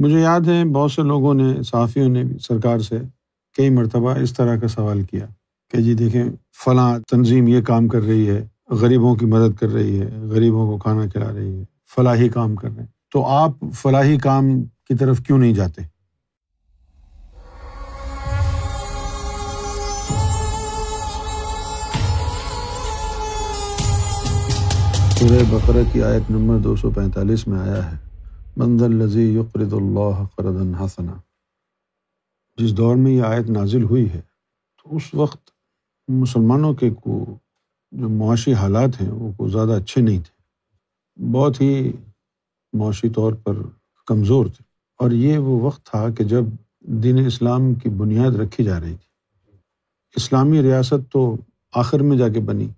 مجھے یاد ہے بہت سے لوگوں نے، صحافیوں نے بھی سرکار سے کئی مرتبہ اس طرح کا سوال کیا کہ جی دیکھیں، فلاں تنظیم یہ کام کر رہی ہے، غریبوں کی مدد کر رہی ہے، غریبوں کو کھانا کھلا رہی ہے، فلاحی کام کر رہے ہیں۔ تو آپ فلاحی کام کی طرف کیوں نہیں جاتے؟ سورہ بقرہ کی آیت نمبر دو سو پینتالیس میں آیا ہے۔ مند الزی یقرد اللہ قرد حسنا۔ جس دور میں یہ آیت نازل ہوئی ہے، تو اس وقت مسلمانوں کے کو جو معاشی حالات ہیں، وہ کو زیادہ اچھے نہیں تھے۔ بہت ہی معاشی طور پر کمزور تھے۔ اور یہ وہ وقت تھا کہ جب دین اسلام کی بنیاد رکھی جا رہی تھی۔ اسلامی ریاست تو آخر میں جا کے بنی۔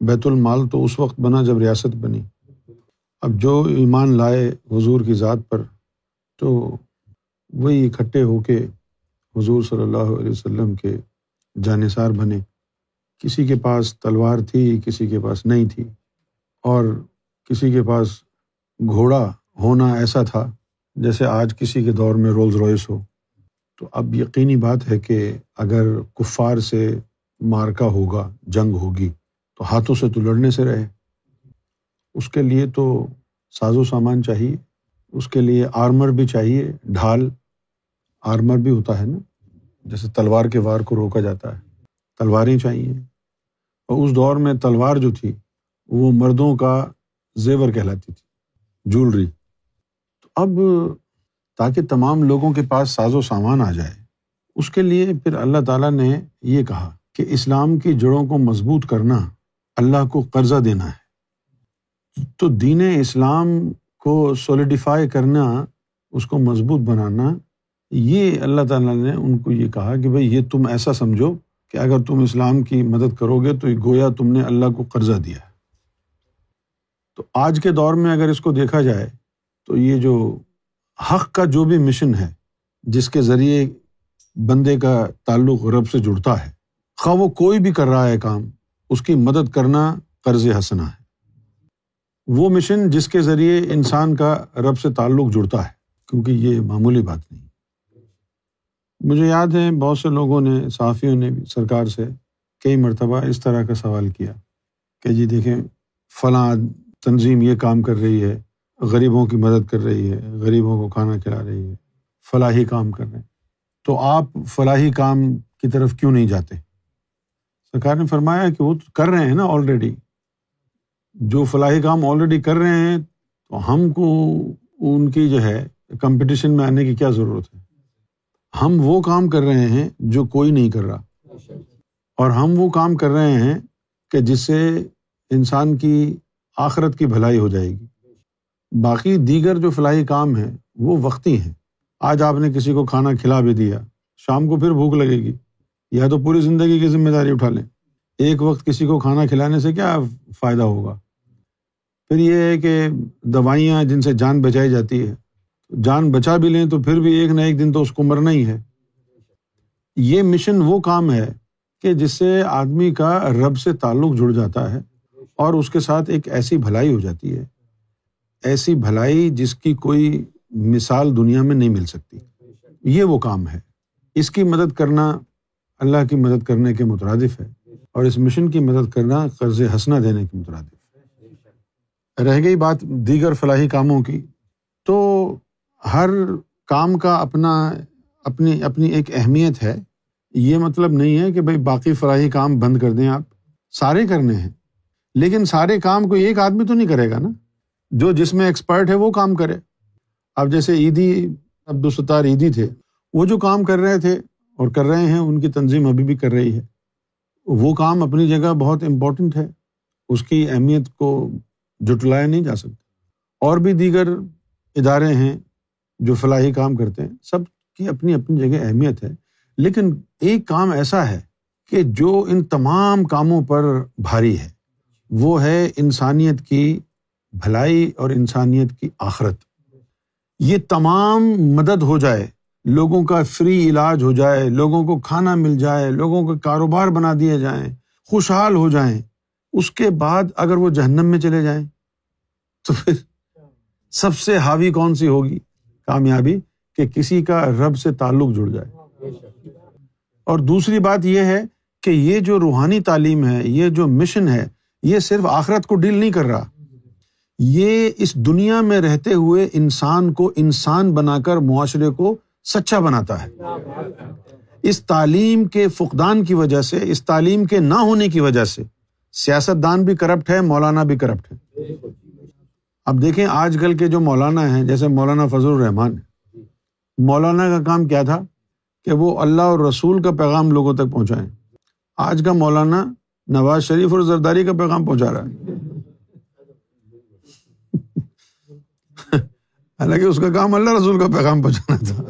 بیت المال تو اس وقت بنا جب ریاست بنی۔ اب جو ایمان لائے حضور کی ذات پر، تو وہی اکٹھے ہو کے حضور صلی اللہ علیہ وسلم کے جانصار بنے۔ کسی کے پاس تلوار تھی، کسی کے پاس نہیں تھی۔ اور کسی کے پاس گھوڑا ہونا ایسا تھا جیسے آج کسی کے دور میں رولز روئس ہو۔ تو اب یقینی بات ہے کہ اگر کفار سے مارکا ہوگا، جنگ ہوگی، تو ہاتھوں سے تو لڑنے سے رہے۔ اس کے لیے تو ساز و سامان چاہیے، اس کے لیے آرمر بھی چاہیے، ڈھال، آرمر بھی ہوتا ہے نا، جیسے تلوار کے وار کو روکا جاتا ہے، تلواریں چاہیے۔ اور اس دور میں تلوار جو تھی، وہ مردوں کا زیور کہلاتی تھی، جولری۔ تو اب تاکہ تمام لوگوں کے پاس ساز و سامان آ جائے، اس کے لیے پھر اللہ تعالیٰ نے یہ کہا کہ اسلام کی جڑوں کو مضبوط کرنا، اللہ کو قرضہ دینا ہے۔ تو دین اسلام کو سولیڈیفائی کرنا، اس کو مضبوط بنانا، یہ اللہ تعالیٰ نے ان کو یہ کہا کہ بھائی یہ تم ایسا سمجھو کہ اگر تم اسلام کی مدد کرو گے تو گویا تم نے اللہ کو قرضہ دیا ہے۔ تو آج کے دور میں اگر اس کو دیکھا جائے تو یہ جو حق کا جو بھی مشن ہے، جس کے ذریعے بندے کا تعلق رب سے جڑتا ہے، خواہ وہ کوئی بھی کر رہا ہے کام، اس کی مدد کرنا قرض حسنا ہے۔ وہ مشن جس کے ذریعے انسان کا رب سے تعلق جڑتا ہے، کیونکہ یہ معمولی بات نہیں۔ مجھے یاد ہے، بہت سے لوگوں نے، صحافیوں نے بھی، سرکار سے کئی مرتبہ اس طرح کا سوال کیا کہ جی دیکھیں، فلاں تنظیم یہ کام کر رہی ہے، غریبوں کی مدد کر رہی ہے، غریبوں کو کھانا کھلا رہی ہے، فلاحی کام کر رہے ہیں۔ تو آپ فلاحی کام کی طرف کیوں نہیں جاتے؟ سرکار نے فرمایا کہ وہ کر رہے ہیں نا آلریڈی جو فلاحی کام آلریڈی کر رہے ہیں، تو ہم کو ان کی جو ہے کمپٹیشن میں آنے کی کیا ضرورت ہے؟ ہم وہ کام کر رہے ہیں جو کوئی نہیں کر رہا۔ اور ہم وہ کام کر رہے ہیں کہ جس سے انسان کی آخرت کی بھلائی ہو جائے گی۔ باقی دیگر جو فلاحی کام ہے وہ وقتی ہیں۔ آج آپ نے کسی کو کھانا کھلا بھی دیا، شام کو پھر بھوک لگے گی، یا تو پوری زندگی کی ذمہ داری اٹھا لیں۔ ایک وقت کسی کو کھانا کھلانے سے کیا فائدہ ہوگا؟ پھر یہ ہے کہ دوائیاں جن سے جان بچائی جاتی ہے، جان بچا بھی لیں تو پھر بھی ایک نہ ایک دن تو اس کو مرنا ہی ہے۔ یہ مشن وہ کام ہے کہ جس سے آدمی کا رب سے تعلق جڑ جاتا ہے اور اس کے ساتھ ایک ایسی بھلائی ہو جاتی ہے۔ ایسی بھلائی جس کی کوئی مثال دنیا میں نہیں مل سکتی۔ یہ وہ کام ہے۔ اس کی مدد کرنا اللہ کی مدد کرنے کے مترادف ہے اور اس مشن کی مدد کرنا قرض ہنسنا دینے کے مترادف رہ گئی بات دیگر فلاحی کاموں کی، تو ہر کام کا اپنا، اپنی اپنی ایک اہمیت ہے۔ یہ مطلب نہیں ہے کہ بھائی باقی فلاحی کام بند کر دیں آپ، سارے کرنے ہیں۔ لیکن سارے کام کو ایک آدمی تو نہیں کرے گا نا۔ جو جس میں ایکسپرٹ ہے وہ کام کرے۔ اب جیسے عیدی، عبدالستار عیدی تھے، وہ جو کام کر رہے تھے اور کر رہے ہیں، ان کی تنظیم ابھی بھی کر رہی ہے۔ وہ کام اپنی جگہ بہت امپورٹنٹ ہے۔ اس کی اہمیت کو جٹلایا نہیں جا سکتا۔ اور بھی دیگر ادارے ہیں جو فلاحی کام کرتے ہیں، سب کی اپنی اپنی جگہ اہمیت ہے۔ لیکن ایک کام ایسا ہے کہ جو ان تمام کاموں پر بھاری ہے۔ وہ ہے انسانیت کی بھلائی اور انسانیت کی آخرت۔ یہ تمام مدد ہو جائے، لوگوں کا فری علاج ہو جائے، لوگوں کو کھانا مل جائے، لوگوں کا کاروبار بنا دیے جائیں، خوشحال ہو جائیں۔ اس کے بعد اگر وہ جہنم میں چلے جائیں، تو پھر سب سے حاوی کون سی ہوگی؟ کامیابی کہ کسی کا رب سے تعلق جڑ جائے۔ اور دوسری بات یہ ہے کہ یہ جو روحانی تعلیم ہے، یہ جو مشن ہے، یہ صرف آخرت کو ڈیل نہیں کر رہا۔ یہ اس دنیا میں رہتے ہوئے انسان کو انسان بنا کر معاشرے کو سچا بناتا ہے۔ اس تعلیم کے فقدان کی وجہ سے، اس تعلیم کے نہ ہونے کی وجہ سے سیاست دان بھی کرپٹ ہے مولانا بھی کرپٹ ہے اب دیکھیں، آج کل کے جو مولانا ہیں، جیسے مولانا فضل الرحمان مولانا کا کام کیا تھا؟ کہ وہ اللہ اور رسول کا پیغام لوگوں تک پہنچائیں۔ آج کا مولانا نواز شریف اور زرداری کا پیغام پہنچا رہا ہے۔ حالانکہ اس کا کام اللہ رسول کا پیغام پہنچانا تھا۔